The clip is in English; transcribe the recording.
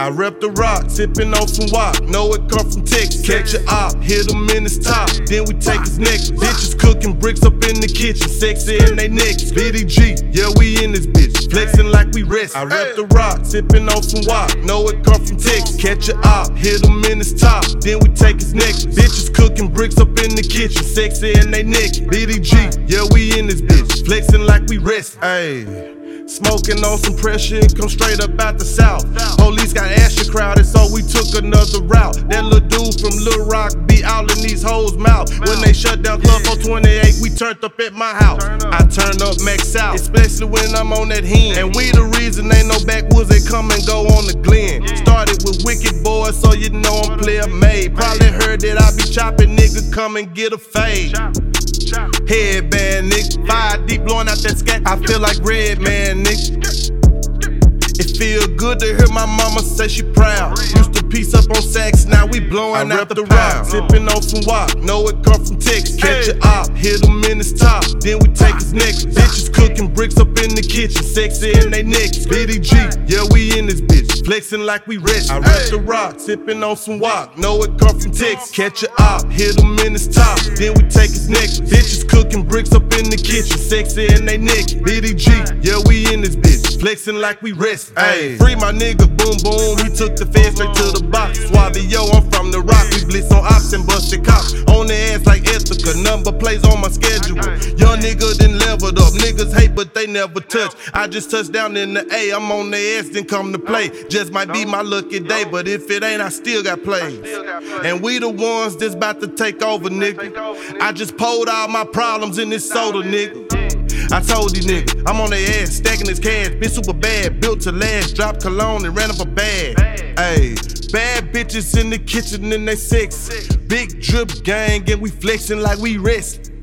I rep the rock, sipping on some wok. Know it come from Texas. Catch a op, hit him in his top. Then we take his neck. Bitches cooking bricks up in the kitchen, sexy in they necks. BDG, yeah, we in this bitch. Flexing like we rest. I rep the rock, sipping on some wok. Know it come from Texas. Catch a op, hit him in his top. Then we take his neck. Bitches cooking bricks up in the kitchen, sexy in they neck. BDG, yeah, we in this bitch. Flexing like we rest. Ayy. Smoking on some pressure, come straight up out the south. Police got Asher crowded, so we took another route. That little dude from Little Rock be out in these hoes' mouth. When they shut down Club 428, we turned up at my house. I turn up max out, especially when I'm on that hen. And we the reason ain't no backwoods, they come and go on the Glen. Started with Wicked Boys, so you know I'm player made. Probably heard that I be chopping, nigga, come and get a fade. Headband, nigga. Five deep blowing out that scat. I feel like Redman, nigga. It feel good to hear my mama say she proud. Used to piece up on sacks, now we blowing out the rock. Sipping on some wok, know it come from Texas. Catch a op, hit him in his top, then we take his neck. Bitches cooking bricks up in the kitchen, sexy in they necks. BDG, yeah, we in this bitch. Flexing like we rich. I rep the rock, sipping on some wok, know it come from Texas. Catch a op, hit him in his top, then we take his neck. Bitches cooking bricks up in the kitchen, sexy in they neck. BDG, yeah, we in this bitch. Flexing like we rest. Ayy, free my nigga, boom boom. He took the fed straight to the box. Suavio, I'm from the rock. We blitz on ops and busted cops. Like Ithaca. Number plays on my schedule. Young nigga then leveled up. Niggas hate, but they never touch. I just touched down in the A. I'm on the ass, then come to play. Just might be my lucky day, but if it ain't, I still got plays. And we the ones that's about to take over, nigga. I just pulled all my problems in this soda, nigga. I told these niggas, I'm on their ass, stacking this cash. Been super bad, built to last. Dropped cologne and ran up a bag. Ayy, bad bitches in the kitchen and they sex. Big drip gang and we flexing like we rest.